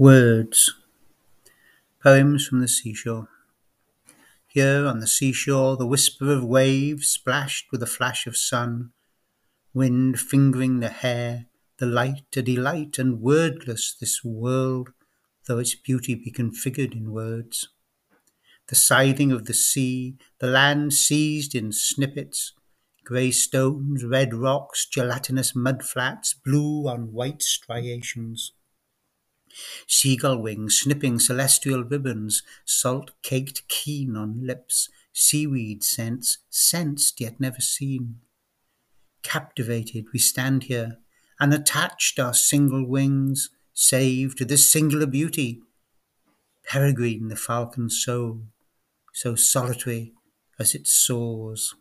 Words Poems from the Seashore Here on the seashore the whisper of waves splashed with a flash of sun, wind fingering the hair, the light a delight and wordless this world, though its beauty be configured in words. The scything of the sea, the land seized in snippets, grey stones, red rocks, gelatinous mudflats, blue on white striations. Seagull wings snipping celestial ribbons, salt caked keen on lips, seaweed scents, sensed yet never seen. Captivated we stand here, and attached our single wings, save to this singular beauty. Peregrine the falcon's soul, so solitary as it soars.